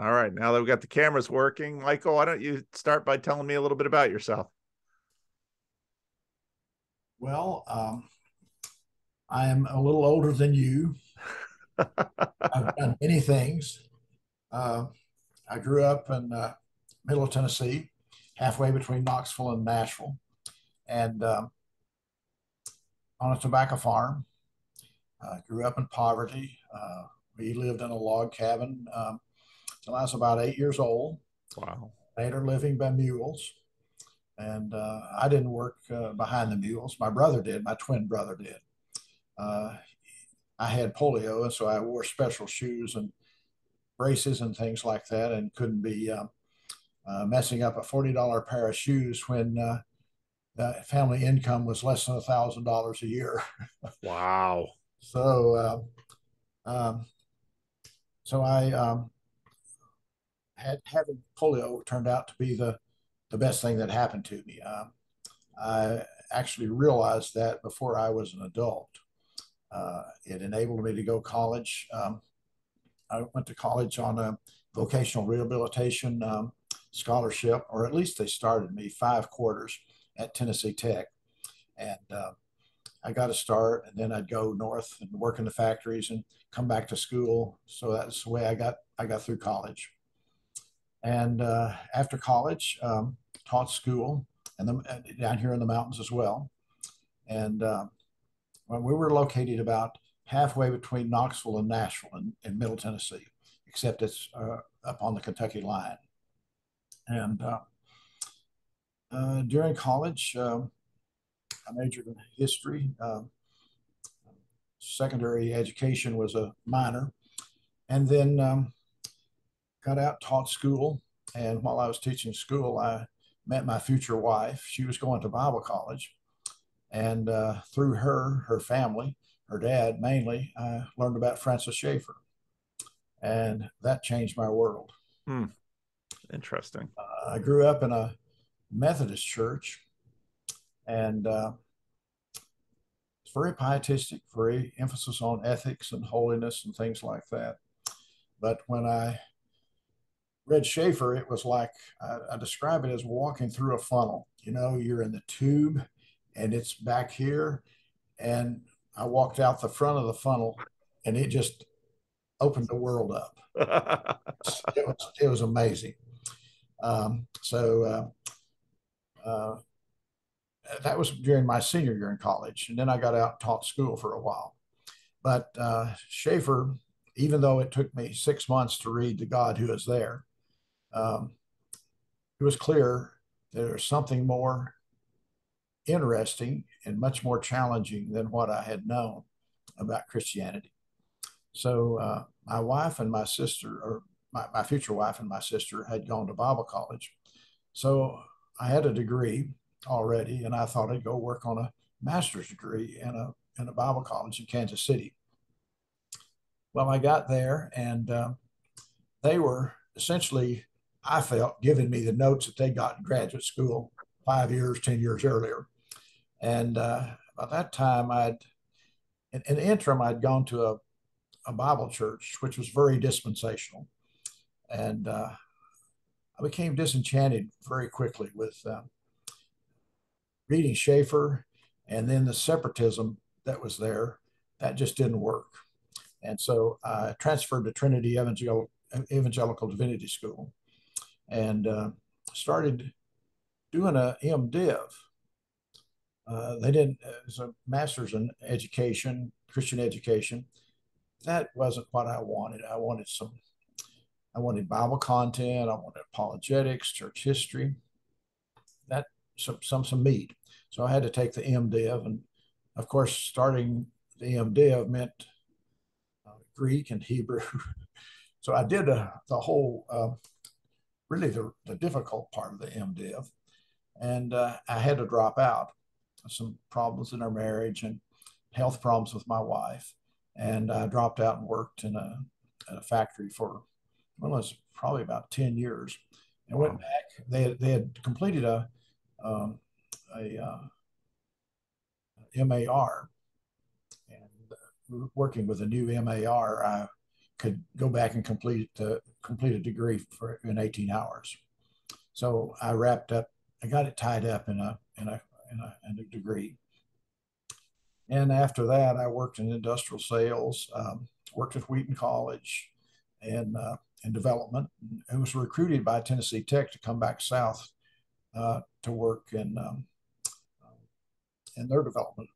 All right. Now that we've got the cameras working, Michael, why don't you start by telling me a little bit about yourself? Well, um, I am a little older than you. I've done many things. Uh, I grew up in uh, Middle Tennessee, halfway between Knoxville and Nashville, and um, on a tobacco farm. Uh, grew up in poverty. Uh, we lived in a log cabin um, till I was about eight years old. Wow. Made our living by mules. And uh, I didn't work uh, behind the mules. My brother did, my twin brother did. Uh, I had polio, and so I wore special shoes and braces and things like that, and couldn't be um, uh, messing up a $40 pair of shoes when uh, the family income was less than a thousand dollars a year. wow. So, uh, um, so I um, had having polio turned out to be the the best thing that happened to me. Um, I actually realized that before I was an adult. Uh, it enabled me to go college. Um, I went to college on a vocational rehabilitation um, scholarship, or at least they started me five quarters at Tennessee Tech. And uh, I got a start, and then I'd go north and work in the factories and come back to school. So that's the way I got I got through college. And uh, after college, um, taught school and the, down here in the mountains as well. And uh, when we were located about halfway between Knoxville and Nashville in, in Middle Tennessee, except it's uh, up on the Kentucky line. And uh, uh, during college, um, I majored in history. Um, secondary education was a minor. And then um, got out, taught school. And while I was teaching school, I met my future wife. She was going to Bible college. And uh, through her, her family, her dad mainly, I learned about Francis Schaeffer. And that changed my world. Hmm. Interesting. Uh, I grew up in a Methodist church, and uh, it's very pietistic, very emphasis on ethics and holiness and things like that. But when I read Schaeffer, it was like I, I describe it as walking through a funnel. You know, you're in the tube, and it's back here, and I walked out the front of the funnel, and it just opened the world up. it was it was amazing. Um, so uh, uh, that was during my senior year in college. And then I got out and taught school for a while. But uh, Schaeffer, even though it took me six months to read The God Who Is There, um, it was clear there's something more interesting and much more challenging than what I had known about Christianity. So uh, my wife and my sister, or my, my future wife and my sister, had gone to Bible college. So I had a degree already, and I thought I'd go work on a master's degree in a in a Bible college in Kansas City. Well, I got there, and uh, they were essentially, I felt, giving me the notes that they got in graduate school five years, ten years earlier. And uh, by that time, I'd in, in the interim, I'd gone to a, a Bible church, which was very dispensational, and uh, I became disenchanted very quickly with uh, reading Schaeffer and then the separatism that was there. That just didn't work. And so I transferred to Trinity Evangel- Evangelical Divinity School and uh, started doing a MDiv. Uh, they didn't, it was a master's in education, Christian education. That wasn't what I wanted. I wanted some I wanted Bible content. I wanted apologetics, church history, that some some some meat. So I had to take the MDiv, and of course, starting the MDiv meant uh, Greek and Hebrew. so I did uh, the whole, uh, really the, the difficult part of the MDiv, and uh, I had to drop out. Some problems in our marriage and health problems with my wife, and I dropped out and worked in a, in a factory for well, it was probably about 10 years. And wow. went back. They had, they had completed a, um, a uh, MAR. And working with a new MAR, I could go back and complete the complete a degree for in 18 hours. So I wrapped up, I got it tied up in a in a in a, in a degree. And after that, I worked in industrial sales, um, worked at Wheaton College, and uh, in development. I was recruited by Tennessee Tech to come back south uh, to work in um, in their development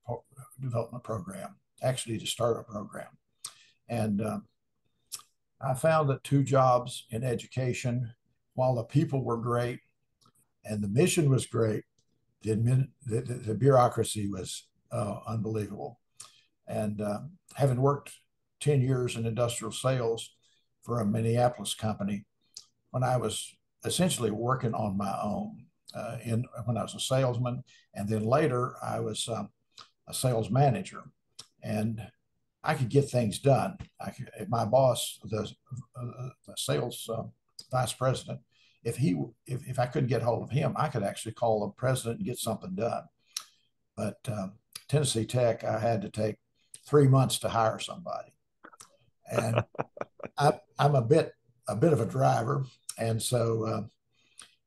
development program, actually to start a program. And um, I found that two jobs in education, while the people were great and the mission was great, the, admin, the, the bureaucracy was uh, unbelievable. And uh, having worked 10 years in industrial sales for a Minneapolis company, when I was essentially working on my own, uh, in when I was a salesman, and then later I was um, a sales manager, and I could get things done. I could, my boss, the, uh, the sales uh, vice president, if he if, if I couldn't get hold of him, I could actually call the president and get something done. But um, Tennessee Tech, I had to take three months to hire somebody, and I, am a bit a bit of a driver, and so uh,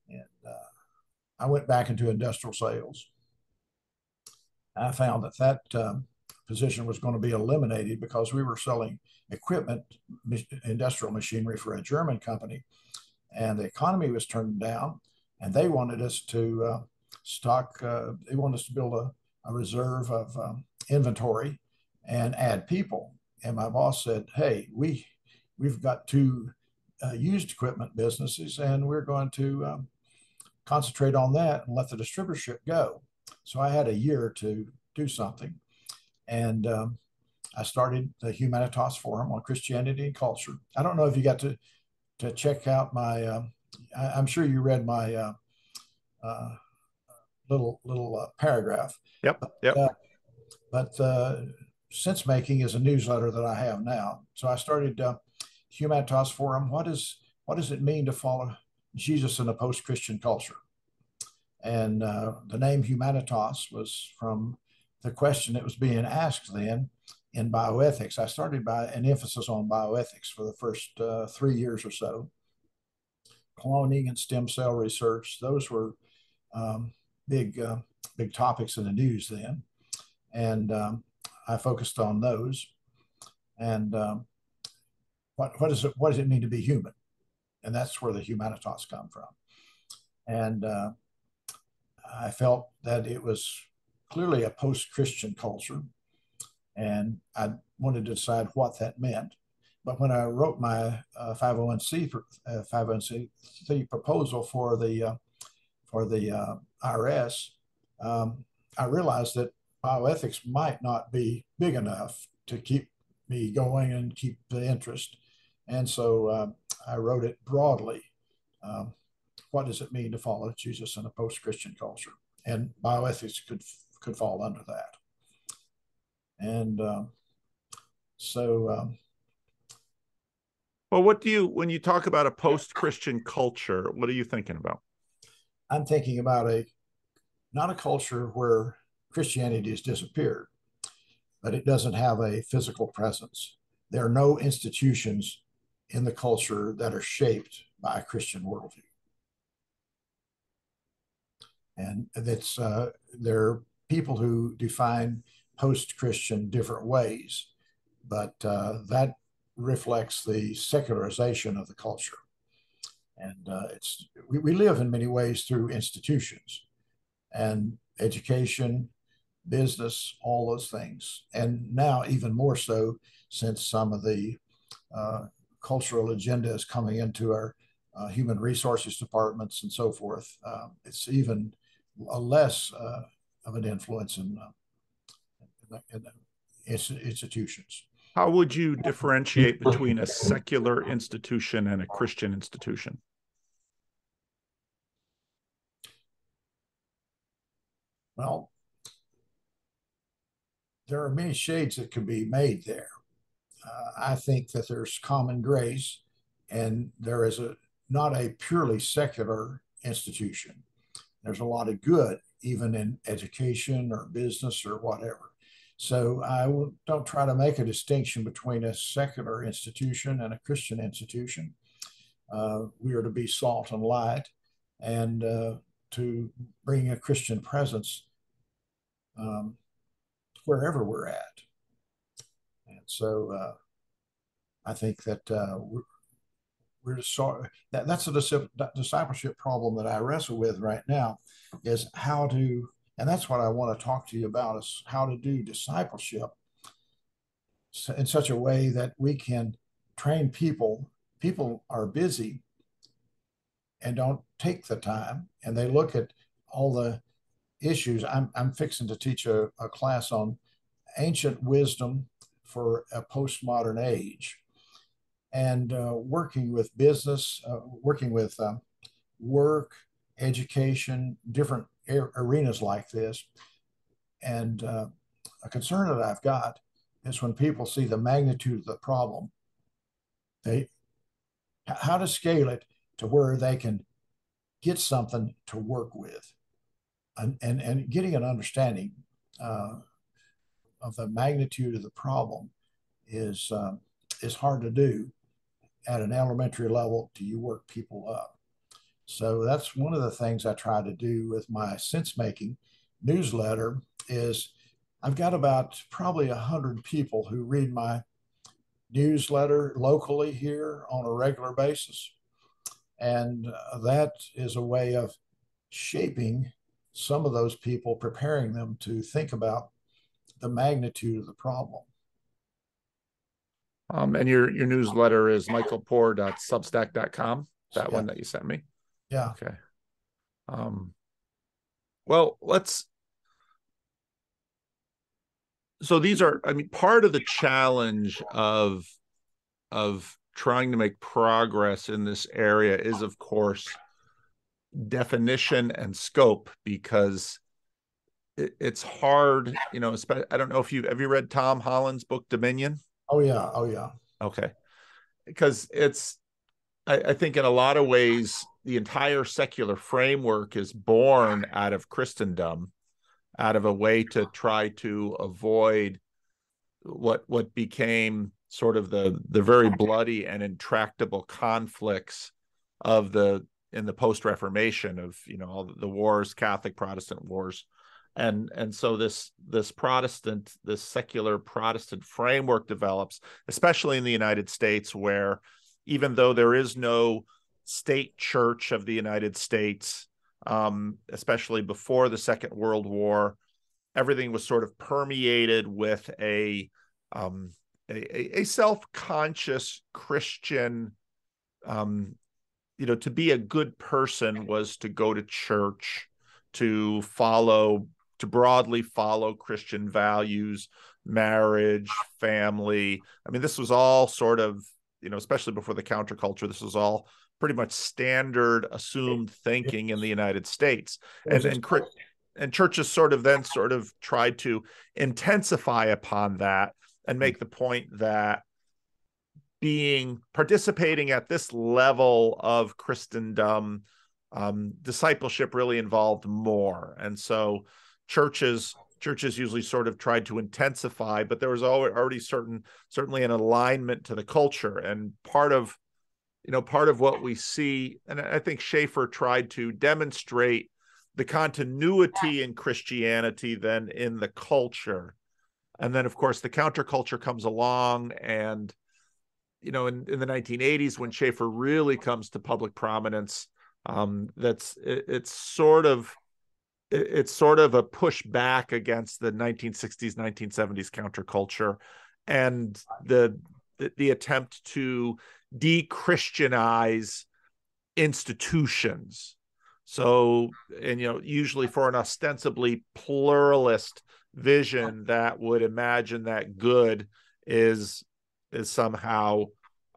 and uh, I went back into industrial sales. I found that that um, position was going to be eliminated because we were selling equipment, industrial machinery for a German company, and the economy was turned down, and they wanted us to uh, stock. Uh, they wanted us to build a, a reserve of um, inventory and add people. And my boss said, "Hey, we we've got two uh, used equipment businesses, and we're going to um, concentrate on that and let the distributorship go. So I had a year to do something. And um, I started the Humanitas Forum on Christianity and Culture. I don't know if you got to, to check out my, uh, I, am sure you read my uh, uh, little little uh, paragraph. Yep. Yep. Uh, but uh, Sense Making is a newsletter that I have now. So I started Humanitas Forum. What is what does it mean to follow Jesus in a post Christian culture. And uh, the name Humanitas was from the question that was being asked then in bioethics. I started by an emphasis on bioethics for the first uh, three years or so. Cloning and stem cell research, those were um, big, uh, big topics in the news then. And um, I focused on those. And um, what, what, is it, what does it mean to be human? and that's where the humanitas come from. And uh, I felt that it was clearly a post-Christian culture, and I wanted to decide what that meant. But when I wrote my uh, 501c uh, 501c proposal for the uh, for the uh, IRS, um, I realized that bioethics might not be big enough to keep me going and keep the interest. And so uh, I wrote it broadly. Um, what does it mean to follow Jesus in a post-Christian culture? And bioethics could could fall under that. And um, so, um, well, what do you when you talk about a post-Christian culture? What are you thinking about? I'm thinking about a not a culture where Christianity has disappeared, but it doesn't have a physical presence. There are no institutions in the culture that are shaped by a Christian worldview. And that's uh, there are people who define post-Christian different ways, but uh, that reflects the secularization of the culture. And uh, it's we, we live in many ways through institutions and education, business, all those things. And now even more so since some of the uh, cultural agenda is coming into our uh, human resources departments and so forth, uh, it's even a less uh, of an influence in, uh, in, the, in institutions. How would you differentiate between a secular institution and a Christian institution? Well, there are many shades that can be made there uh, I think that there's common grace and there is a not a purely secular institution. There's a lot of good, even in education or business or whatever. So I don't try to make a distinction between a secular institution and a Christian institution. Uh, we are to be salt and light and uh, to bring a Christian presence um, wherever we're at. And so uh, I think that uh, we're, that, that's a discipleship problem that I wrestle with right now is how to, and that's what I want to talk to you about is how to do discipleship in such a way that we can train people. People are busy and don't take the time and they look at all the issues. I'm, I'm fixing to teach a, a class on ancient wisdom for a postmodern age and uh, working with business, uh, working with um, work, education, different arenas like this. And uh, a concern that I've got is when people see the magnitude of the problem, they how to scale it to where they can get something to work with and, and, and getting an understanding uh, of the magnitude of the problem is um, is hard to do at an elementary level Do you work people up. So that's one of the things I try to do with my sense making newsletter is I've got about probably a hundred people who read my newsletter locally here on a regular basis. And uh, that is a way of shaping some of those people, preparing them to think about the magnitude of the problem. Um, and your your newsletter is michaelpoor.substack.com. That yeah. one that you sent me. Yeah. Okay. Um, well, let's. So these are, I mean, part of the challenge of of trying to make progress in this area is, of course, definition and scope because it, it's hard. You know, I don't know if you have you read Tom Holland's book Dominion. Oh yeah. Oh yeah. Okay. Because it's I, I think in a lot of ways the entire secular framework is born out of Christendom, out of a way to try to avoid what what became sort of the the very bloody and intractable conflicts of the in the post reformation of you know all the wars catholic protestant wars and and so this this protestant this secular protestant framework develops especially in the united states where even though there is no state church of the united states um, especially before the second world war everything was sort of permeated with a um, a, a self-conscious christian um, you know to be a good person was to go to church to follow to broadly follow Christian values, marriage, family. I mean, this was all sort of, you know, especially before the counterculture, this was all pretty much standard assumed thinking in the United States. And and and churches sort of then sort of tried to intensify upon that and make the point that being participating at this level of Christendom, um, discipleship really involved more. And so churches churches usually sort of tried to intensify but there was already certain certainly an alignment to the culture. And part of you know part of what we see and i think schaeffer tried to demonstrate the continuity in christianity then in the culture. And then of course the counterculture comes along and you know in, in the 1980s when schaeffer really comes to public prominence um that's it, it's sort of it's sort of a push back against the 1960s 1970s counterculture and the the, the attempt to de-christianize institutions. So and you know usually for an ostensibly pluralist vision that would imagine that good is is somehow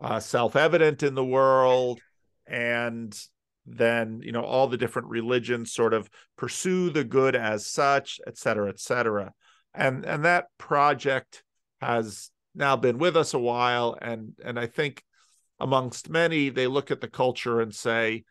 uh, self-evident in the world and then you know all the different religions sort of pursue the good as such et cetera et cetera. And and that project has now been with us a while. And and i think amongst many they look at the culture and say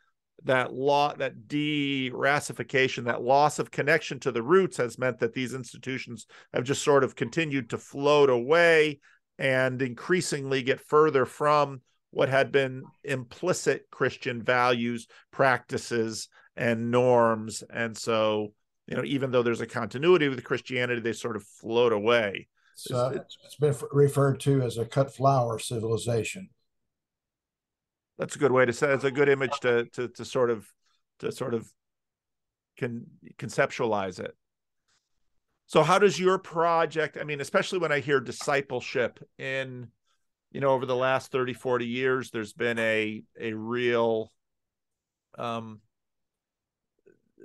that law that de-racification that loss of connection to the roots has meant that these institutions have just sort of continued to float away and increasingly get further from what had been implicit Christian values, practices, and norms. And so, you know, even though there's a continuity with Christianity, they sort of float away. So uh, it's been referred to as a cut flower civilization. That's a good way to say. It's a good image to to to sort of to sort of can conceptualize it. So how does your project, I mean, especially when I hear discipleship in, you know, over the last 30, 40 years, there's been a a real um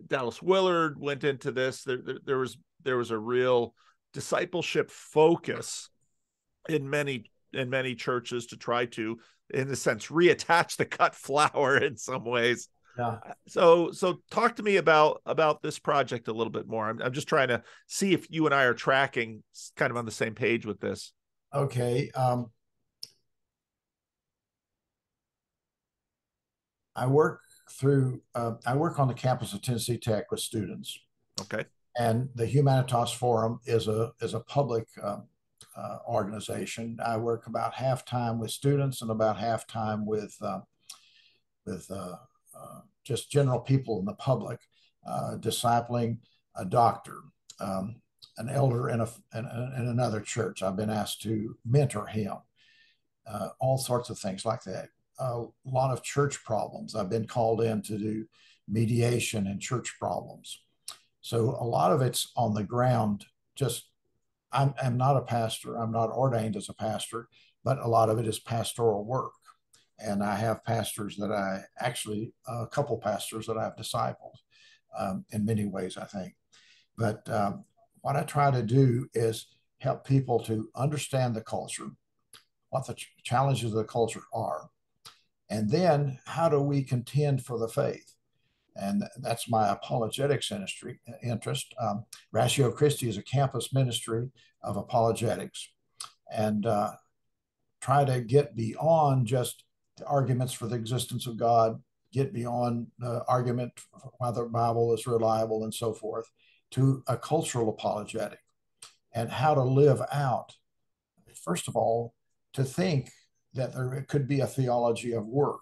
Dallas Willard went into this. There, there, there was there was a real discipleship focus in many in many churches to try to, in a sense, reattach the cut flower in some ways yeah. So so talk to me about about this project a little bit more. I'm I'm just trying to see if you and I are tracking kind of on the same page with this. Okay. Um, I work through uh, I work on the campus of Tennessee Tech with students. Okay. And the Humanitas Forum is a is a public um, uh, organization. I work about half time with students and about half time with uh, with uh, uh, just general people in the public, uh, discipling a doctor, um, an elder in, a, in, in, another church. I've been asked to mentor him, uh, all sorts of things like that. A lot of church problems. I've been called in to do mediation and church problems. So a lot of it's on the ground. Just I'm, I'm not a pastor. I'm not ordained as a pastor, but a lot of it is pastoral work and I have pastors that I actually a couple pastors that I've discipled um, in many ways, I think. But um, what I try to do is help people to understand the culture, what the ch- challenges of the culture are, and then how do we contend for the faith. And that's my apologetics industry interest. Um, Ratio Christi is a campus ministry of apologetics, and uh, try to get beyond just the arguments for the existence of God, get beyond the argument why the Bible is reliable and so forth, to a cultural apologetic and how to live out. First of all, to think that there could be a theology of work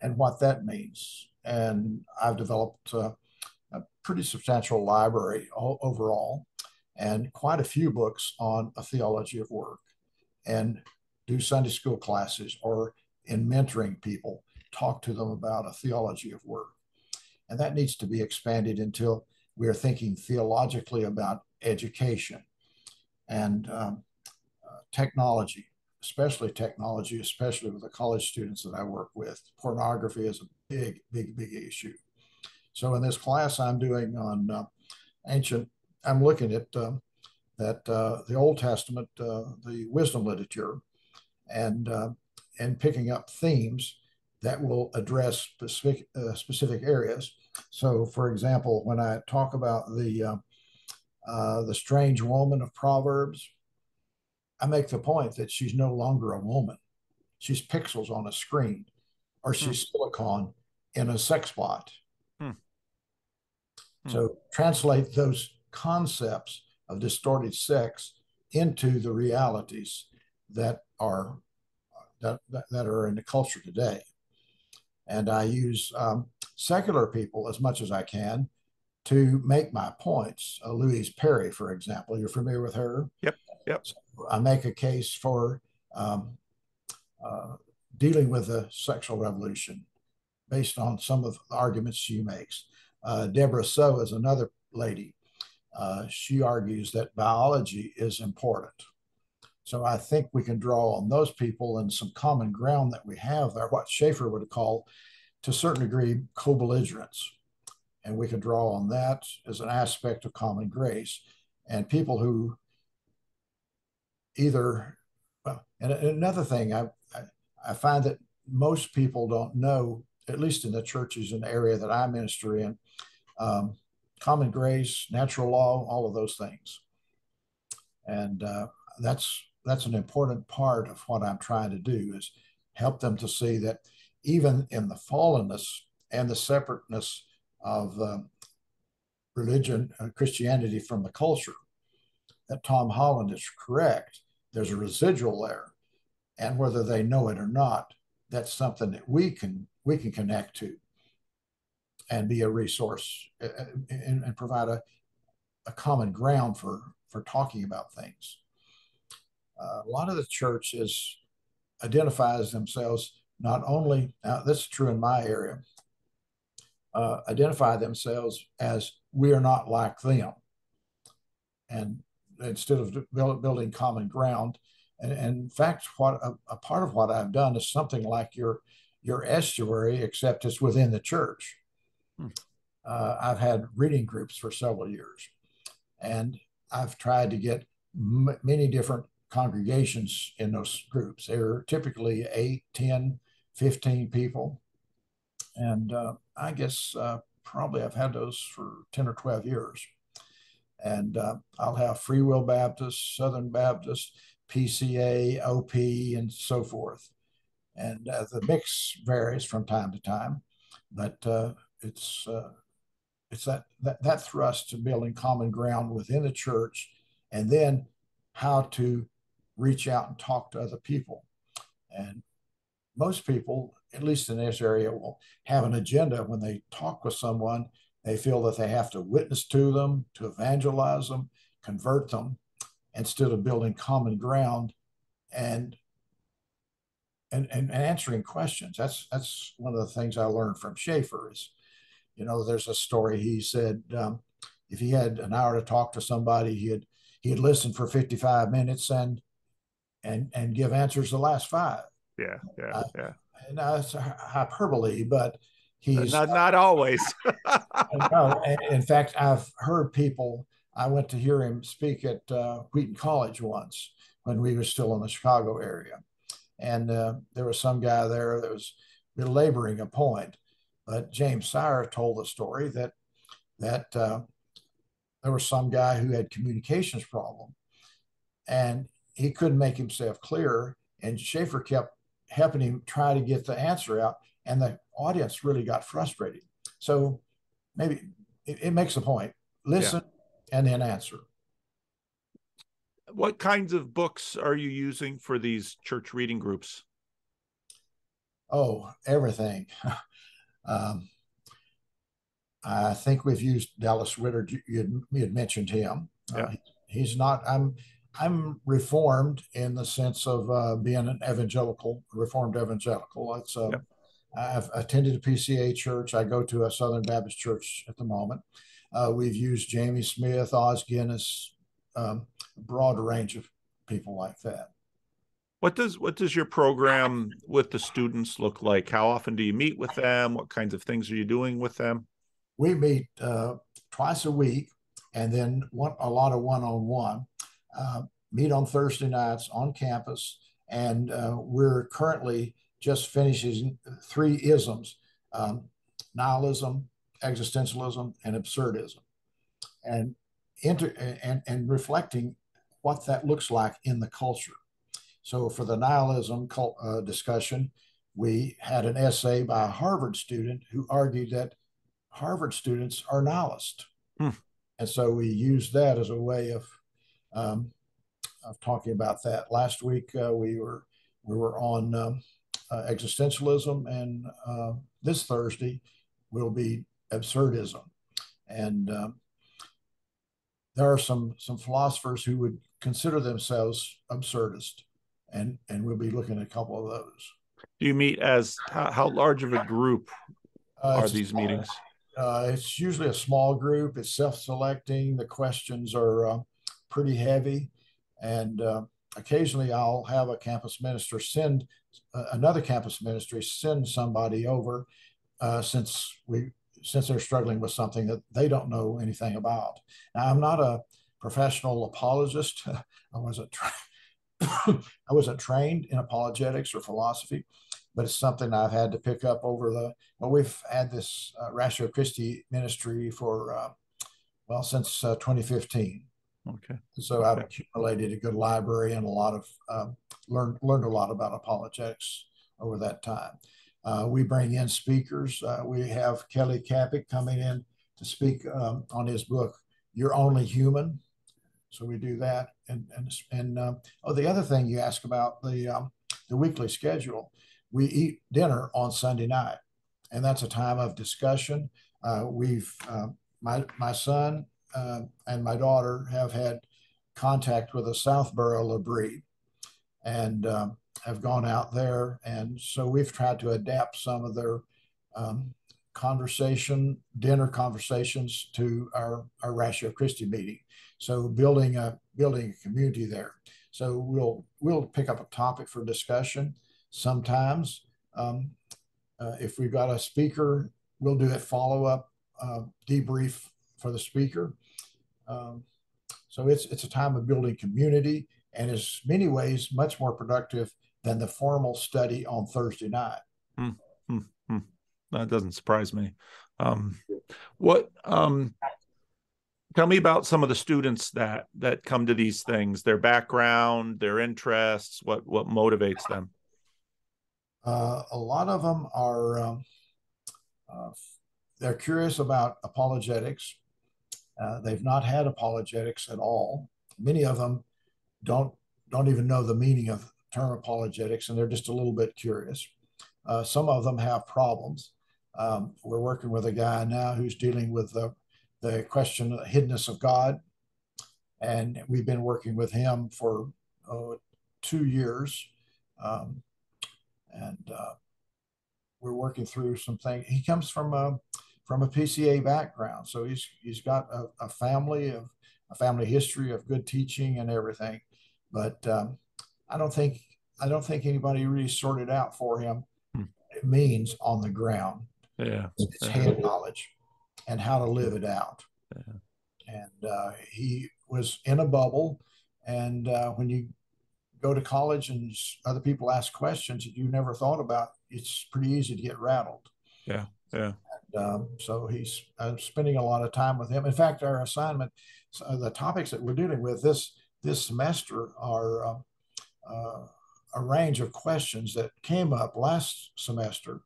and what that means. And I've developed a, a pretty substantial library overall and quite a few books on a theology of work and do Sunday school classes or in mentoring people, talk to them about a theology of work. And that needs to be expanded until we are thinking theologically about education and um, uh, technology, especially technology, especially with the college students that I work with. Pornography is a big, big, big issue. So in this class I'm doing on uh, ancient, I'm looking at um, that uh, the Old Testament, uh, the wisdom literature, and uh, and picking up themes that will address specific uh, specific areas. So, for example, when I talk about the uh, uh, the strange woman of Proverbs, I make the point that she's no longer a woman; she's pixels on a screen, or she's hmm. silicon in a sex bot. Hmm. Hmm. So, translate those concepts of distorted sex into the realities that are that, that, that are in the culture today. And I use um, secular people as much as I can to make my points. Uh, Louise Perry, for example, you're familiar with her? Yep. Yep. So I make a case for um, uh, dealing with the sexual revolution based on some of the arguments she makes. Uh, Debra Soh is another lady. Uh, she argues that biology is important. So I think we can draw on those people and some common ground that we have there, what Schaeffer would call, to a certain degree, co-belligerence. And we can draw on that as an aspect of common grace. And people who either, well, and another thing, I, I, I find that most people don't know, at least in the churches in the area that I minister in, um, common grace, natural law, all of those things. And uh, that's that's an important part of what I'm trying to do is help them to see that even in the fallenness and the separateness of um, religion, uh, Christianity from the culture, that Tom Holland is correct. There's a residual there. and whether they know it or not, that's something that we can we can connect to and be a resource uh, uh, and, and provide a, a common ground for for talking about things. Uh, a lot of the church is identifies themselves not only now this is true in my area uh, identify themselves as we are not like them and instead of build, building common ground. And, and, in fact what a, a, part of what i've done is something like your your estuary except it's within the church. Hmm. uh, i've had reading groups for several years and i've tried to get m- many different congregations in those groups. They're typically 8 10 15 people. And uh, i guess uh, probably i've had those for 10 or 12 years and uh, I'll have Free Will Baptist, Southern Baptist, PCA, OP, and so forth. And uh, the mix varies from time to time, but uh, it's uh, it's that, that that thrust to building common ground within the church, and then how to reach out and talk to other people. And most people, at least in this area, will have an agenda when they talk with someone they feel that they have to witness to them, to evangelize them, convert them, instead of building common ground and and, and, answering questions. That's that's one of the things I learned from Schaeffer is, you know, there's a story he said um, if he had an hour to talk to somebody, he'd he'd listen for 55 minutes and and and give answers the last five. Yeah, yeah, uh, yeah. And that's hyperbole, but He's not not always. no, in fact, I've heard people. I went to hear him speak at uh, Wheaton College once when we were still in the Chicago area, and uh, there was some guy there that was belaboring a point. But James Sire told the story that that uh, there was some guy who had communications problem, and he couldn't make himself clear, and Schaeffer kept helping him try to get the answer out and the audience really got frustrated. So maybe it, it makes a point. Listen yeah. and then answer. What kinds of books are you using for these church reading groups? Oh, everything. um, I think we've used Dallas. You had, you had mentioned him. Uh, yeah. Uh, he's not. I'm. I'm reformed in the sense of uh, being an evangelical, reformed evangelical. It's a, yep. I've attended a PCA church. I go to a Southern Baptist church at the moment. Uh, we've used Jamie Smith, Os Guinness, um, a broad range of people like that. What does what does your program with the students look like? How often do you meet with them? What kinds of things are you doing with them? We meet uh, twice a week, and then one, a lot of one-on-one. Uh, meet on Thursday nights on campus, and uh, we're currently just finishes three isms um, nihilism, existentialism, and absurdism, and, inter- and, and reflecting what that looks like in the culture. So, for the nihilism cult, uh, discussion, we had an essay by a Harvard student who argued that Harvard students are nihilists. Hmm. And so we used that as a way of, um, of talking about that. Last week uh, we were we were on um, uh, existentialism, and uh, this Thursday will be absurdism. And um, there are some some philosophers who would consider themselves absurdist, and and we'll be looking at a couple of those. Do you meet as how, how large of a group uh, are these meetings? Uh, it's usually a small group. It's self-selecting. The questions are uh, pretty heavy, and uh, occasionally I'll have a campus minister send another campus ministry send somebody over uh, since we since they're struggling with something that they don't know anything about. Now I'm not a professional apologist. I wasn't tra- I wasn't trained in apologetics or philosophy, but it's something I've had to pick up over the. Well, we've had this uh, Ratio Christi ministry for uh, well since uh, 2015 Okay. So I've accumulated a good library and a lot of um, learned learned a lot about apologetics over that time. Uh, we bring in speakers. Uh, we have Kelly Kapic coming in to speak um, on his book, "You're Only Human." So we do that, and and and um, oh, the other thing you ask about the um, the weekly schedule, we eat dinner on Sunday night, and that's a time of discussion. Uh, we've uh, my my son uh, and my daughter have had contact with the Southborough L'Abri, and um, have gone out there, and so we've tried to adapt some of their um, conversation, dinner conversations to our our Ratio Christi meeting. So building a building a community there. So we'll we'll pick up a topic for discussion. Sometimes, um, uh, if we've got a speaker, we'll do a follow up uh, debrief for the speaker. Um, so it's it's a time of building community, and is many ways much more productive than the formal study on Thursday night. Hmm, hmm, hmm. That doesn't surprise me. Um, what um, tell me about some of the students that that come to these things their background their interests what what motivates them uh, a lot of them are um, uh, they're curious about apologetics uh, they've not had apologetics at all many of them don't don't even know the meaning of term apologetics and they're just a little bit curious uh, some of them have problems um, we're working with a guy now who's dealing with the the question of the hiddenness of God. And we've been working with him for oh, two years. Um, and uh, we're working through some things. He comes from a from a PCA background, so he's he's got a, a family of a family history of good teaching and everything. But um, I don't think I don't think anybody really sorted out for him hmm. it means on the ground. Yeah, it's hand knowledge and how to live it out. Yeah. And uh, he was in a bubble. And uh, when you go to college and other people ask questions that you never thought about, it's pretty easy to get rattled. Yeah. Yeah. Um, so he's uh, spending a lot of time with him. In fact, our assignment, uh, the topics that we're dealing with this this semester are um, uh, a range of questions that came up last semester,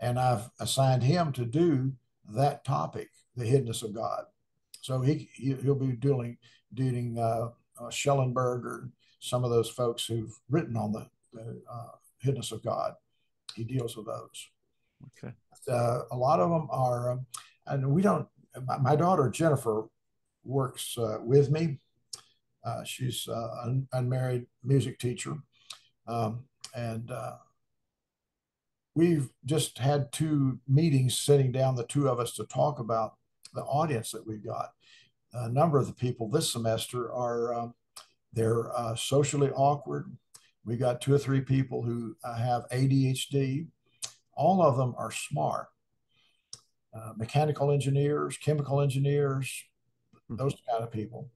and I've assigned him to do that topic, the hiddenness of God. So he, he will be dealing dealing uh, uh, Schellenberg or some of those folks who've written on the, the uh, hiddenness of God. He deals with those. Okay. Uh, a lot of them are, um, and we don't. My, my daughter Jennifer works uh, with me. Uh, she's an unmarried music teacher, um, and we've just had two meetings sitting down, the two of us, to talk about the audience that we've got. A number of the people this semester are um, they're uh, socially awkward. We've got two or three people who uh, have ADHD. All of them are smart. Uh, mechanical engineers, chemical engineers, hmm. those kind of people,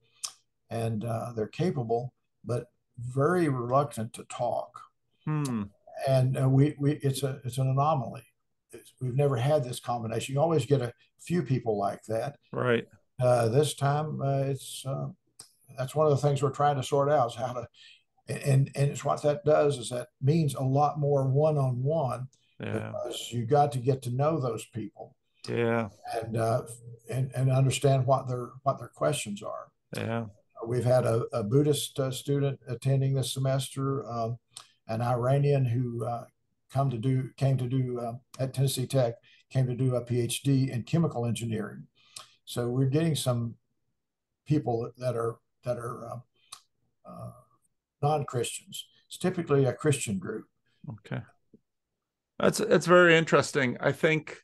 and uh, they're capable, but very reluctant to talk. Hmm and uh, we we it's a it's an anomaly. It's, we've never had this combination. You always get a few people like that. Right. Uh, this time, uh, it's uh, that's one of the things we're trying to sort out is how to, and and it's what that does is that means a lot more one on one because you got to get to know those people. Yeah. And uh, and and understand what their what their questions are. Yeah. We've had a, a Buddhist uh, student attending this semester. Um, an Iranian who uh, come to do came to do uh, at Tennessee Tech came to do a PhD in chemical engineering. So we're getting some people that are that are uh, uh non Christians. It's typically a Christian group. Okay, that's that's very interesting. I think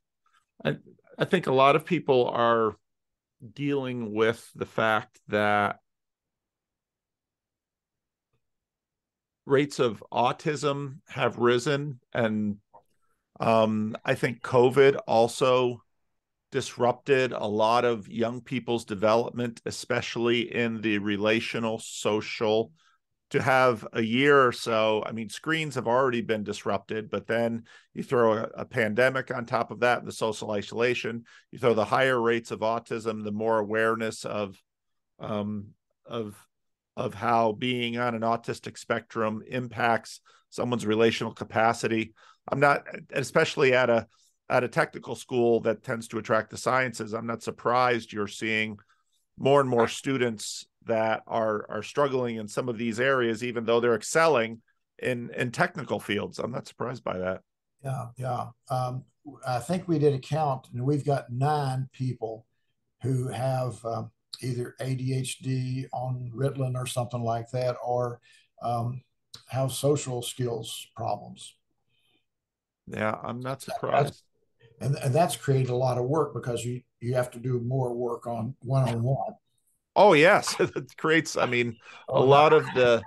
I I think a lot of people are dealing with the fact that rates of autism have risen and um, i think covid also disrupted a lot of young people's development especially in the relational social to have a year or so i mean screens have already been disrupted but then you throw a, a pandemic on top of that the social isolation you throw the higher rates of autism the more awareness of um, of of how being on an autistic spectrum impacts someone's relational capacity. I'm not, especially at a at a technical school that tends to attract the sciences. I'm not surprised you're seeing more and more students that are are struggling in some of these areas, even though they're excelling in in technical fields. I'm not surprised by that. Yeah, yeah. Um, I think we did a count, and we've got nine people who have um, either ADHD on Ritalin or something like that, or um, have social skills problems. Yeah, I'm not surprised. And, and that's created a lot of work because you you have to do more work on one on one. Oh yes, it creates. I mean, a oh, lot of the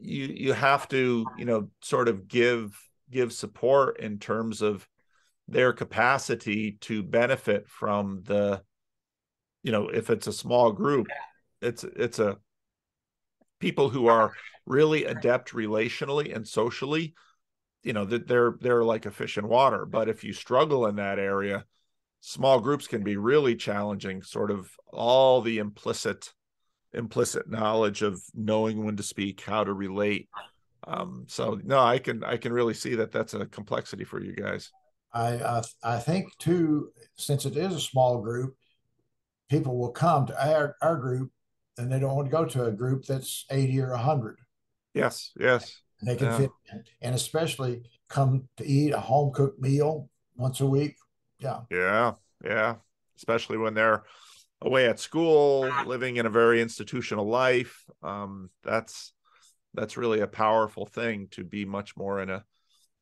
you you have to you know sort of give give support in terms of their capacity to benefit from the you know if it's a small group it's it's a people who are really adept relationally and socially you know that they're they're like a fish in water. But if you struggle in that area small groups can be really challenging sort of all the implicit implicit knowledge of knowing when to speak how to relate um so no i can i can really see that that's a complexity for you guys i i, I think too since it is a small group people will come to our, our group and they don't want to go to a group that's 80 or 100 yes yes and they can yeah. fit in. and especially come to eat a home cooked meal once a week yeah. Yeah yeah. Especially when they're away at school living in a very institutional life. Um, that's that's really a powerful thing to be much more in a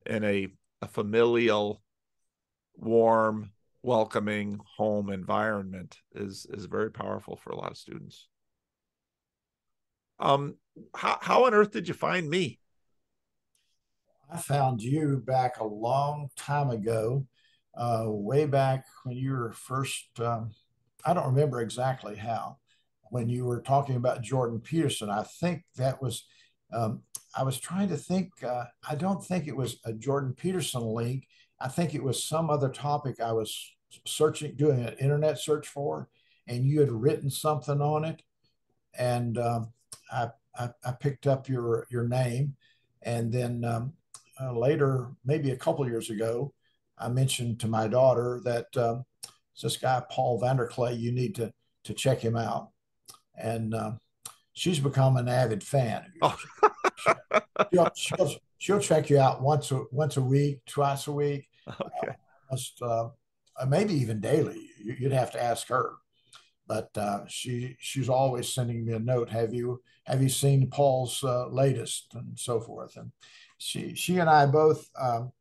in a, a familial warm welcoming home environment is is very powerful for a lot of students. Um how, how on earth did you find me? I found you back a long time ago uh, way back when you were first um, i don't remember exactly how when you were talking about jordan peterson. I think that was um, i was trying to think uh, i don't think it was a jordan peterson link. I think it was some other topic I was searching, doing an internet search for, and you had written something on it, and um, I, I, I picked up your your name, and then um, uh, later, maybe a couple years ago, I mentioned to my daughter that um, this guy Paul VanderKlay. you need to to check him out, and um, she's become an avid fan. Oh. she'll, she'll, she'll, check you out once a once a week, twice a week, Okay. Uh, uh, maybe even daily. You'd have to ask her. But uh, she she's always sending me a note. Have you have you seen Paul's uh, latest and so forth? And she she and I both um,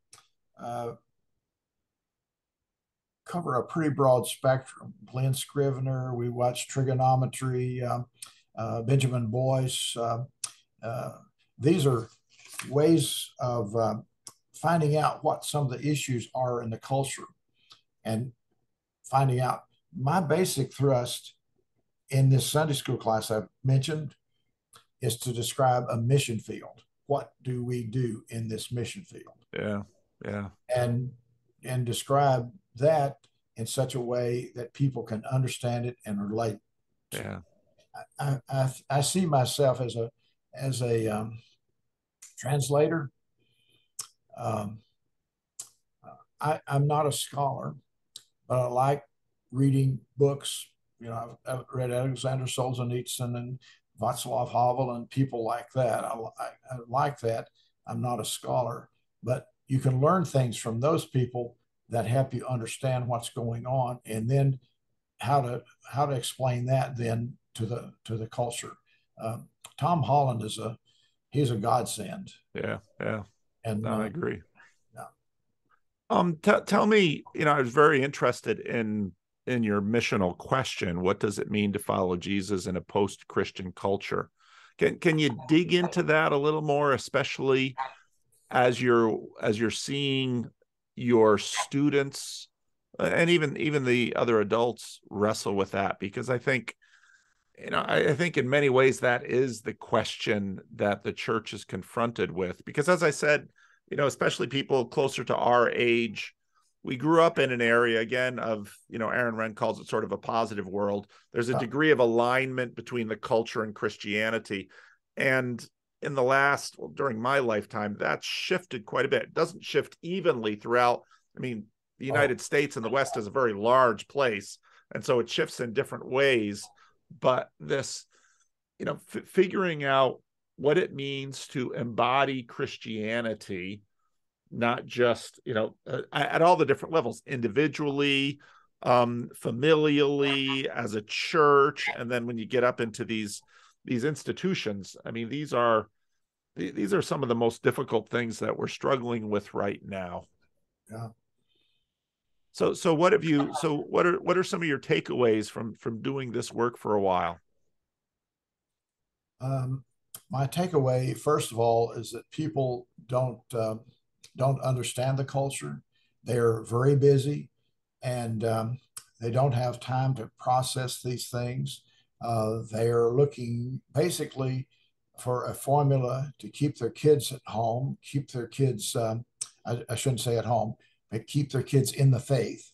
uh, cover a pretty broad spectrum. Glen Scrivener, we watch Triggernometry, um, uh, Benjamin Boyce. Um, uh, these are ways of um, finding out what some of the issues are in the culture and finding out my basic thrust in this Sunday school class I've mentioned is to describe a mission field. What do we do in this mission field? Yeah, yeah. And and describe that in such a way that people can understand it and relate. Yeah. I, I, I see myself as a as a um, translator um, I, am not a scholar, but I like reading books. You know, I've, read Alexander Solzhenitsyn and Václav Havel and people like that. I, I, I like that. I'm not a scholar, but you can learn things from those people that help you understand what's going on, and then how to how to explain that then to the to the culture. Um, Tom Holland is a he's a godsend. Yeah, yeah. And no, uh, I agree. Yeah. Um, t- tell me, you know, I was very interested in in your missional question. What does it mean to follow Jesus in a post-Christian culture? Can can you dig into that a little more, especially as you're as you're seeing your students uh, and even even the other adults wrestle with that? Because I think you know, I, I, think in many ways that is the question that the church is confronted with. Because as I said, you know, especially people closer to our age, we grew up in an area again of, you know, Aaron Renn calls it sort of a positive world. There's a degree of alignment between the culture and Christianity. And in the last, well, during my lifetime, that's shifted quite a bit. It doesn't shift evenly throughout. I mean, the oh. United oh. States and the West is a very large place. And so it shifts in different ways but this you know f- figuring out what it means to embody Christianity, not just, you know, uh, at all the different levels, individually, um, familially, as a church, and then when you get up into these these institutions, I mean, these are these are some of the most difficult things that we're struggling with right now. Yeah. So so what have you so what are what are some of your takeaways from from doing this work for a while? Um, my takeaway, first of all, is that people don't uh, don't understand the culture. They're very busy, and um, they don't have time to process these things. Uh, they are looking basically for a formula to keep their kids at home, keep their kids. Um, I, I shouldn't say at home, but keep their kids in the faith,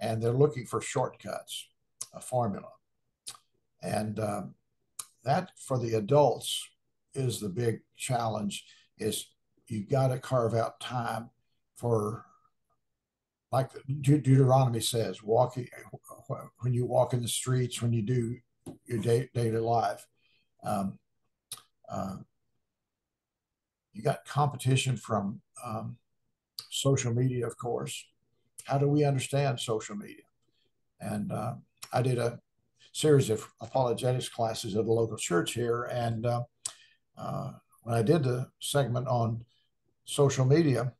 and they're looking for shortcuts, a formula, and um, that for the adults is the big challenge is you've got to carve out time for like De- deuteronomy says walking when you walk in the streets when you do your day, daily life um, uh, you got competition from um, social media of course how do we understand social media and uh, i did a series of apologetics classes at a local church here. And uh, uh, when I did the segment on social media,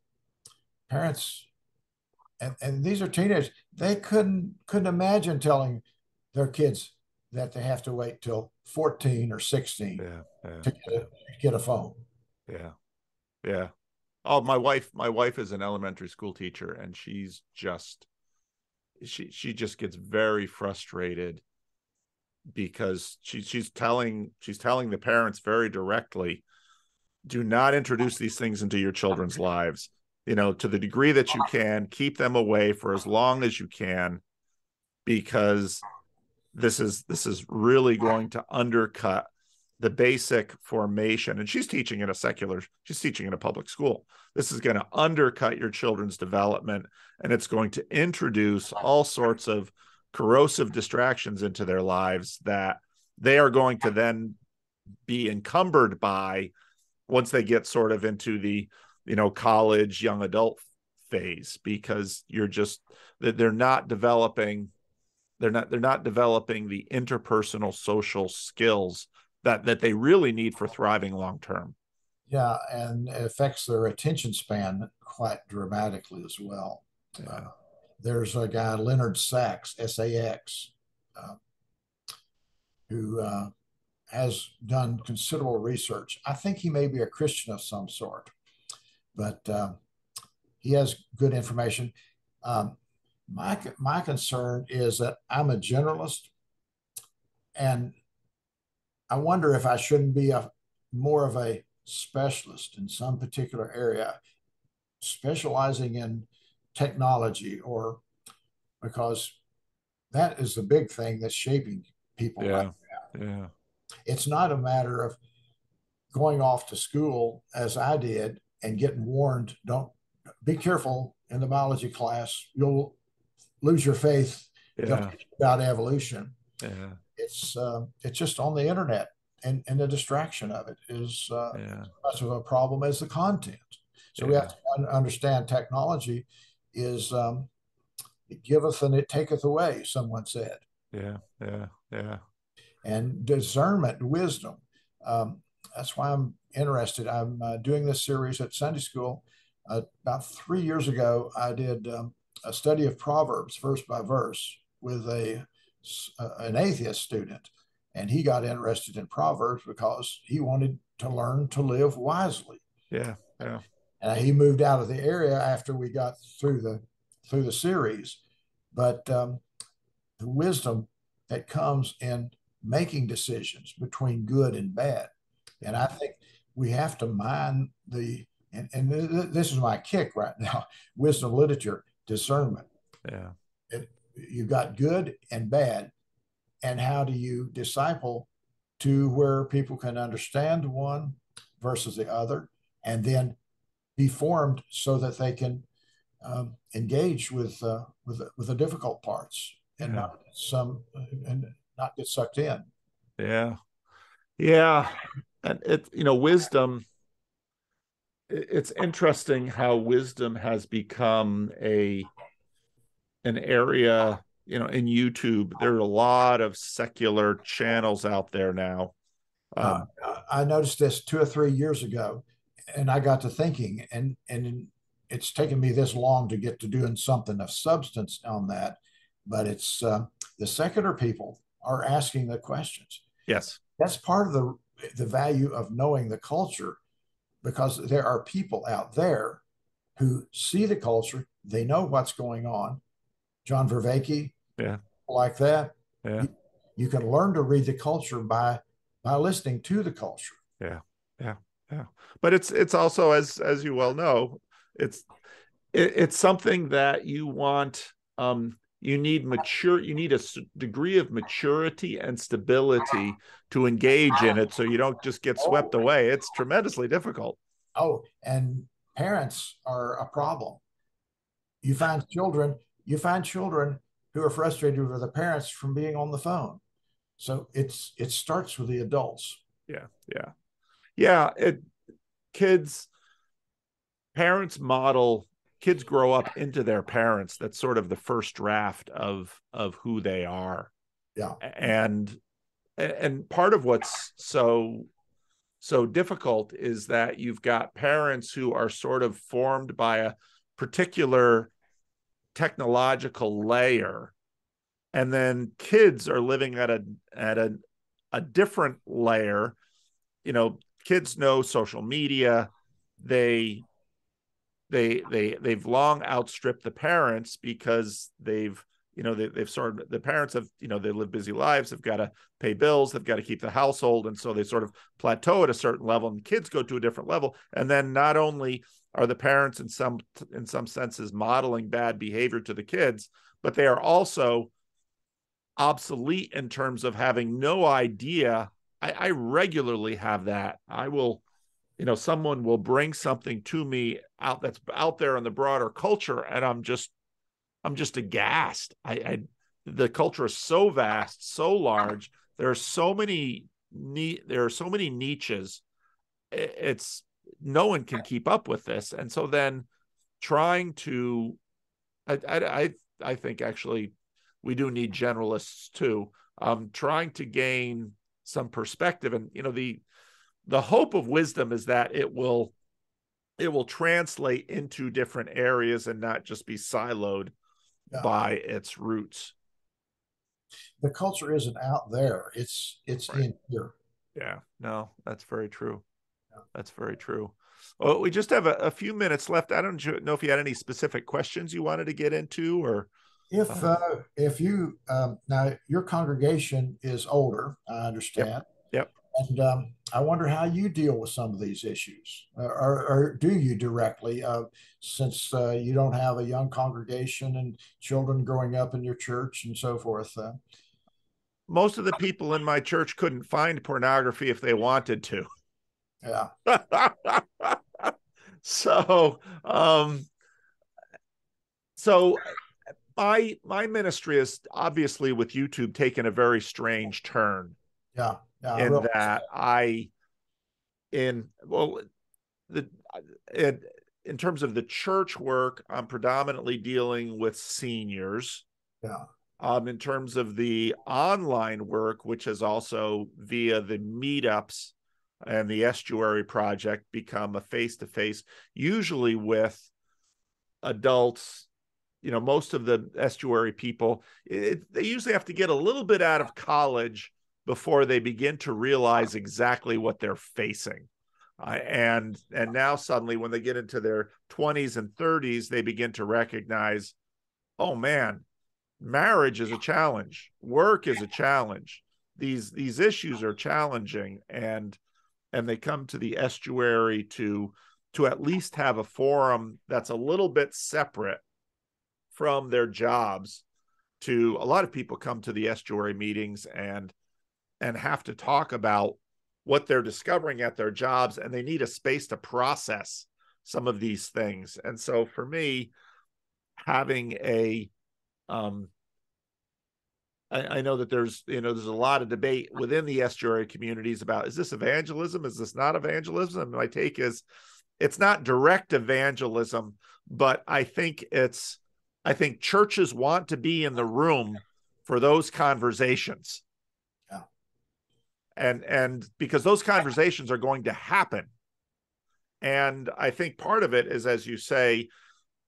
parents, and, and these are teenagers, they couldn't couldn't imagine telling their kids that they have to wait till 14 or 16 yeah, yeah. to get a, get a phone. Yeah. Yeah. Oh, my wife, my wife is an elementary school teacher and she's just she she just gets very frustrated because she, she's telling she's telling the parents very directly do not introduce these things into your children's lives you know to the degree that you can keep them away for as long as you can because this is this is really going to undercut the basic formation. And she's teaching in a secular she's teaching in a public school. This is going to undercut your children's development and it's going to introduce all sorts of corrosive distractions into their lives that they are going to then be encumbered by once they get sort of into the you know college young adult phase because you're just they're not developing they're not they're not developing the interpersonal social skills that that they really need for thriving long term yeah and it affects their attention span quite dramatically as well yeah. uh, there's a guy, Leonard Sax, S A X, uh, who uh, has done considerable research. I think he may be a Christian of some sort, but uh, he has good information. Um, my, my concern is that I'm a generalist and I wonder if I shouldn't be a more of a specialist in some particular area, specializing in technology or because that is the big thing that's shaping people yeah. right now. Yeah. It's not a matter of going off to school as I did and getting warned, don't be careful in the biology class. You'll lose your faith yeah. about evolution. Yeah. It's uh, it's just on the internet and, and the distraction of it is uh, yeah. as much of a problem as the content. So we have to understand technology is um, it giveth and it taketh away, someone said. Yeah, yeah, yeah. And discernment, wisdom. Um, that's why I'm interested. I'm uh, doing this series at Sunday school. Uh, about three years ago, I did um, a study of Proverbs verse by verse with a uh, an atheist student, and he got interested in Proverbs because he wanted to learn to live wisely. Yeah, yeah. And he moved out of the area after we got through the through the series. But um, the wisdom that comes in making decisions between good and bad, and I think we have to mind the and, and th- this is my kick right now: wisdom literature discernment. Yeah, it, you've got good and bad, and how do you disciple to where people can understand one versus the other, and then be formed so that they can um, engage with uh, with with the difficult parts and yeah. not some and not get sucked in. Yeah, yeah. and it you know wisdom it's interesting how wisdom has become a an area you know in youtube there are a lot of secular channels out there now. Um, uh, i noticed this two or three years ago and i got to thinking and and it's taken me this long to get to doing something of substance on that but it's uh, the secular people are asking the questions. Yes. That's part of the the value of knowing the culture because there are people out there who see the culture, they know what's going on. John Vervaeke, yeah, like that. Yeah, you, you can learn to read the culture by by listening to the culture. Yeah, yeah, yeah. But it's it's also as as you well know, it's it, it's something that you want um you need mature you need a degree of maturity and stability to engage in it so you don't just get swept away. It's tremendously difficult. Oh and parents are a problem. You find children you find children who are frustrated with the parents from being on the phone. So it's it starts with the adults. Yeah yeah. Yeah it kids parents model kids grow up into their parents that's sort of the first draft of of who they are. Yeah. And and part of what's so so difficult is that you've got parents who are sort of formed by a particular technological layer and then kids are living at a at a a different layer. You know kids know social media they they they they've long outstripped the parents because they've you know they, they've sort of the parents have you know they live busy lives they've got to pay bills they've got to keep the household and so they sort of plateau at a certain level and kids go to a different level. And then not only are the parents in some in some senses modeling bad behavior to the kids but they are also obsolete in terms of having no idea. I, I regularly have that. I will you know someone will bring something to me out that's out there in the broader culture and i'm just i'm just aghast. I, I the culture is so vast so large. There are so many there are so many niches. It's no one can keep up with this. And so then trying to i i i think actually we do need generalists too um trying to gain some perspective. And you know the the hope of wisdom is that it will it will translate into different areas and not just be siloed yeah. by its roots the culture isn't out there it's it's right. in here yeah no that's very true yeah. that's very true well we just have a, a, few minutes left i don't know if you had any specific questions you wanted to get into or if uh, uh if you um, now your congregation is older i understand yep. And um, I wonder how you deal with some of these issues, uh, or, or, do you directly, uh, since uh, you don't have a young congregation and children growing up in your church and so forth? Uh? Most of the people in my church couldn't find pornography if they wanted to. Yeah. so, um, so my my ministry is obviously with YouTube taking a very strange turn. Yeah in that I, in well, the in, in terms of the church work, I'm predominantly dealing with seniors. Yeah. Um, in terms of the online work, which has also via the meetups and the estuary project become a face to face, usually with adults. You know, most of the estuary people, it, they usually have to get a little bit out of college before they begin to realize exactly what they're facing. Uh, and and now suddenly when they get into their 20s and 30s they begin to recognize oh man marriage is a challenge. Work is a challenge. These these issues are challenging. And and they come to the estuary to to at least have a forum that's a little bit separate from their jobs to a lot of people come to the estuary meetings and and have to talk about what they're discovering at their jobs and they need a space to process some of these things. And so for me having a um I, I, know that there's you know there's a lot of debate within the estuary communities about is this evangelism? Is this not evangelism? My take is it's not direct evangelism but i think it's i think churches want to be in the room for those conversations. And and because those conversations are going to happen and i think part of it is as you say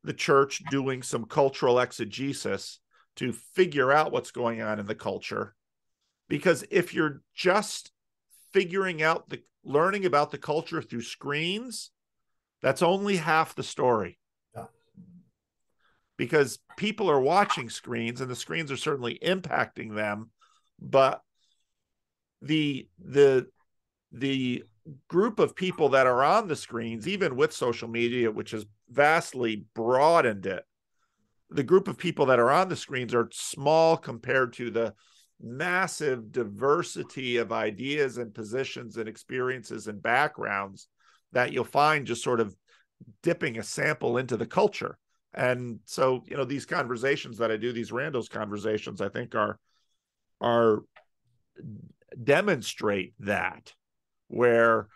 the church doing some cultural exegesis to figure out what's going on in the culture. Because if you're just figuring out the learning about the culture through screens, that's only half the story. Yeah. Because people are watching screens and the screens are certainly impacting them, but the the the group of people that are on the screens, even with social media, which has vastly broadened it, the group of people that are on the screens are small compared to the massive diversity of ideas and positions and experiences and backgrounds that you'll find just sort of dipping a sample into the culture. And so, you know, these conversations that I do, these Rando's conversations, I think are are demonstrate that where,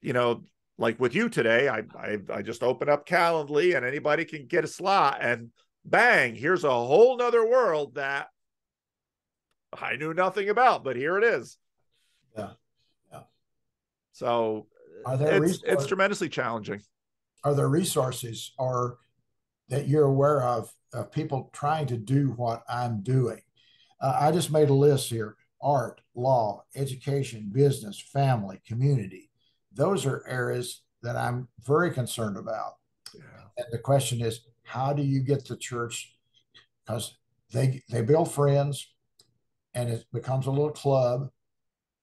you know, like with you today, I I, I just open up Calendly and anybody can get a slot and bang, here's a whole nother world that I knew nothing about, but here it is. Yeah. Yeah. So are there it's, it's tremendously challenging. Are there resources or that you're aware of, of people trying to do what I'm doing? Uh, I just made a list here art, law, education, business, family, community. Those are areas that I'm very concerned about. Yeah. And the question is, how do you get the church? Because they they build friends and it becomes a little club.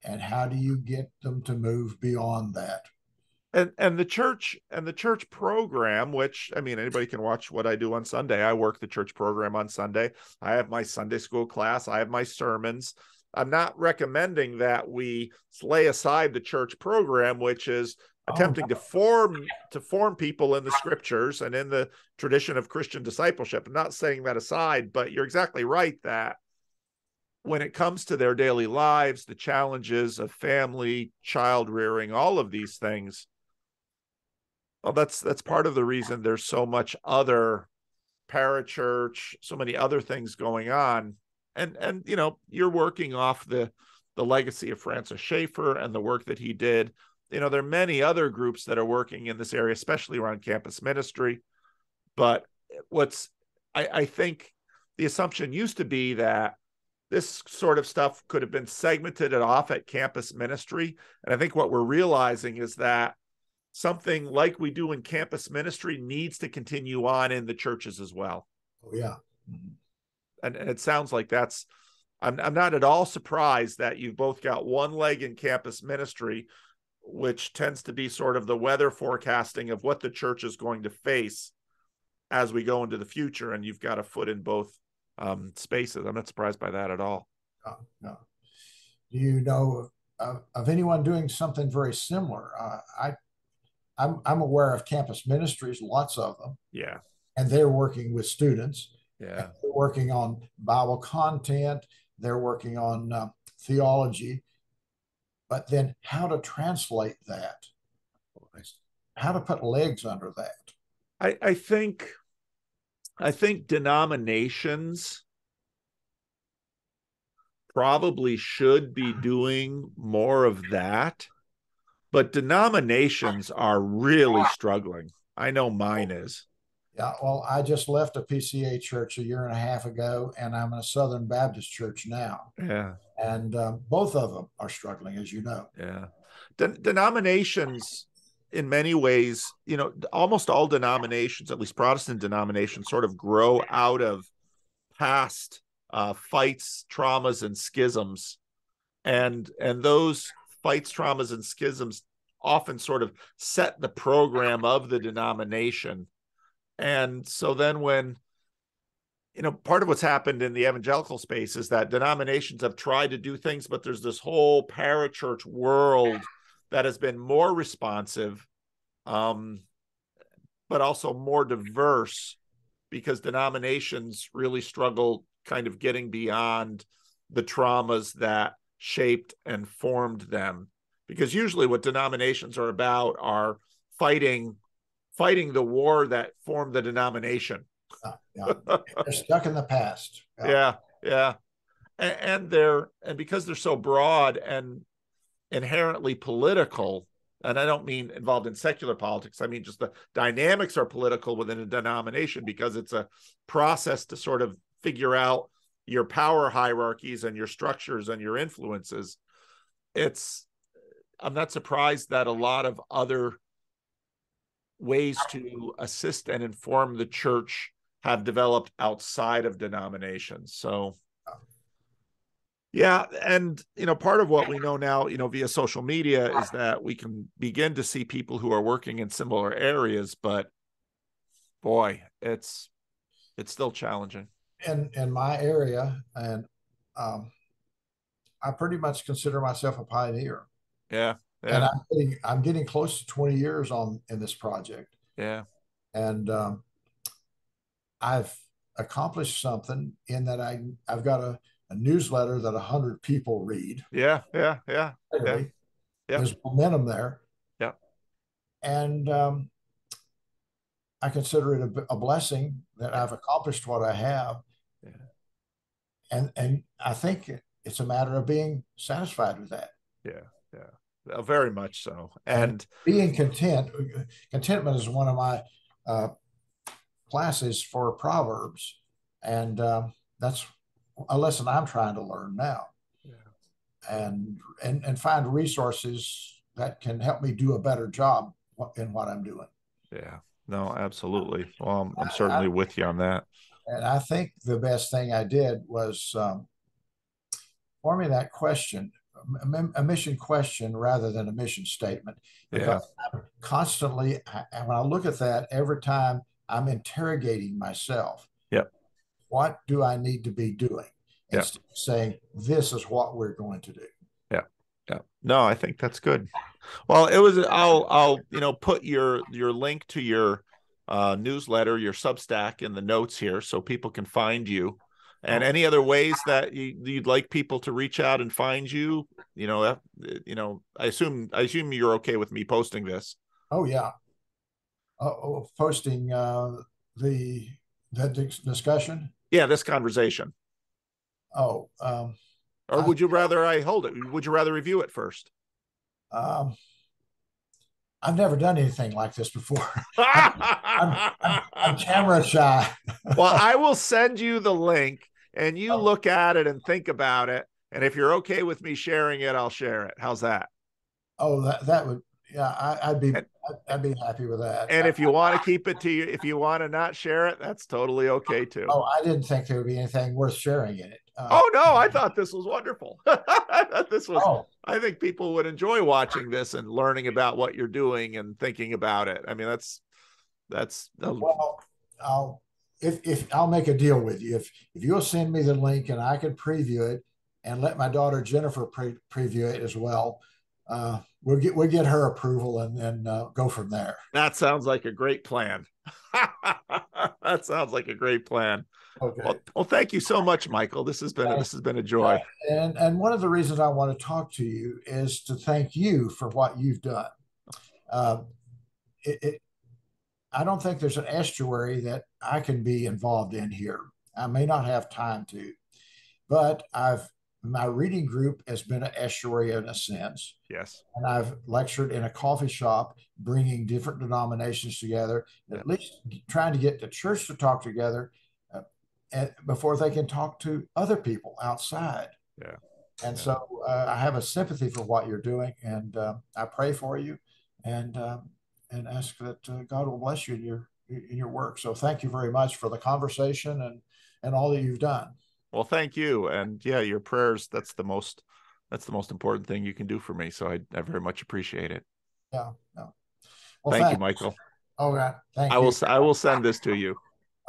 And how do you get them to move beyond that? And and the church and the church program which i mean anybody can watch what i do on sunday. I work the church program on sunday. I have my sunday school class. I have my sermons i'm not recommending that we lay aside the church program which is Oh, attempting to form to form people in the scriptures and in the tradition of Christian discipleship. I'm not saying that aside, but you're exactly right that when it comes to their daily lives, the challenges of family, child rearing, all of these things, well, that's that's part of the reason there's so much other parachurch, so many other things going on. And and you know, you're working off the the legacy of Francis Schaeffer and the work that he did you know, there are many other groups that are working in this area, especially around campus ministry. But what's, I, I think the assumption used to be that this sort of stuff could have been segmented off at campus ministry. And I think what we're realizing is that something like we do in campus ministry needs to continue on in the churches as well. Oh, yeah. Mm-hmm. And, and it sounds like that's, I'm, I'm not at all surprised that you've both got one leg in campus ministry, which tends to be sort of the weather forecasting of what the church is going to face as we go into the future. And you've got a foot in both um, spaces. I'm not surprised by that at all. No, no. Do you know of, of anyone doing something very similar? Uh, I, I'm, I'm aware of campus ministries, lots of them. Yeah. And they're working with students. Yeah. They're working on Bible content. They're working on uh, theology but then how to translate that, how to put legs under that. I, I think, I think denominations probably should be doing more of that, but denominations are really struggling. I know mine is. Yeah, well, I just left a PCA church a year and a half ago, and I'm in a Southern Baptist church now. Yeah, and um, both of them are struggling, as you know. Yeah, Den- denominations, in many ways, you know, almost all denominations, at least Protestant denominations, sort of grow out of past uh, fights, traumas, and schisms, and and those fights, traumas, and schisms often sort of set the program of the denomination and so then when you know, part of what's happened in the evangelical space is that denominations have tried to do things, but there's this whole parachurch world that has been more responsive, um, but also more diverse because denominations really struggle kind of getting beyond the traumas that shaped and formed them. Because usually what denominations are about are fighting fighting the war that formed the denomination yeah, yeah. they're stuck in the past yeah yeah, yeah. And, and they're and because they're so broad and inherently political and I don't mean involved in secular politics. I mean just the dynamics are political within a denomination because it's a process to sort of figure out your power hierarchies and your structures and your influences. It's I'm not surprised that a lot of other ways to assist and inform the church have developed outside of denominations. So yeah, and you know, part of what we know now, you know, via social media is that we can begin to see people who are working in similar areas, but boy, it's it's still challenging. In in my area, and um, I pretty much consider myself a pioneer. Yeah, yeah. And I'm getting I'm getting close to 20 years on in this project. Yeah. And um, I've accomplished something in that I I've got a a newsletter that 100 people read. Yeah, yeah, yeah. yeah. yeah. There's momentum there. Yeah. And um, I consider it a, a, blessing that I've accomplished what I have. Yeah. And and I think it's a matter of being satisfied with that. Yeah, yeah, very much so. And, being content. Contentment is one of my uh, classes for Proverbs, and uh, that's a lesson I'm trying to learn now. Yeah. And and and find resources that can help me do a better job in what I'm doing. Yeah. No, absolutely. Well, I'm, I'm certainly I, with you on that. And I think the best thing I did was um, forming that question, a mission question rather than a mission statement. Because yeah. I'm constantly, when I look at that, every time I'm interrogating myself. Yep what do I need to be doing? Instead yeah. saying, this is what we're going to do. Yeah. Yeah. No, I think that's good. Well, it was, I'll, I'll, you know, put your, your link to your uh, newsletter, your Substack in the notes here so people can find you. And any other ways that you, you'd like people to reach out and find you, you know, you know, I assume, I assume you're okay with me posting this. Oh yeah. Uh, posting uh, the, that discussion. Yeah, this conversation. Oh, um, or would you rather I hold it? Would you rather review it first? Um, I've never done anything like this before. I'm, I'm, I'm, camera shy. well, I will send you the link and you oh. look at it and think about it. And if you're okay with me sharing it, I'll share it. How's that? Oh, that, that would, yeah, I, would be, and, I'd be happy with that. And if you want to keep it to you, if you want to not share it, that's totally okay too. Oh, I didn't think there would be anything worth sharing in it. Uh, oh no, I thought this was wonderful. I thought this was. Oh. I think people would enjoy watching this and learning about what you're doing and thinking about it. I mean, that's that's. Well, I'll if if I'll make a deal with you. If if you'll send me the link and I can preview it and let my daughter Jennifer pre- preview it as well. Uh, we'll get we'll get her approval and then uh, go from there. That sounds like a great plan. that sounds like a great plan. Okay. Well, well, thank you so much, Michael. This has been uh, this has been a joy. And and one of the reasons I want to talk to you is to thank you for what you've done. Uh, it, it, I don't think there's an estuary that I can be involved in here. I may not have time to, but I've my reading group has been an estuary in a sense. Yes. And I've lectured in a coffee shop, bringing different denominations together, yeah. at least trying to get the church to talk together uh, before they can talk to other people outside. Yeah. And yeah. so uh, I have a sympathy for what you're doing, and uh, I pray for you, and um, and ask that uh, God will bless you in your in your work. So thank you very much for the conversation and and all that you've done. Well, thank you. And yeah, your prayers, that's the most that's the most important thing you can do for me. So I, I very much appreciate it. Yeah. yeah. Well, thank thanks. you, Michael. All right. Thank I you. will I will send this to you.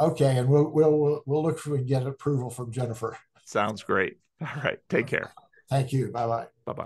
Okay, and we'll we'll we'll look for and get approval from Jennifer. Sounds great. All right. Take care. Thank you. Bye bye. Bye bye.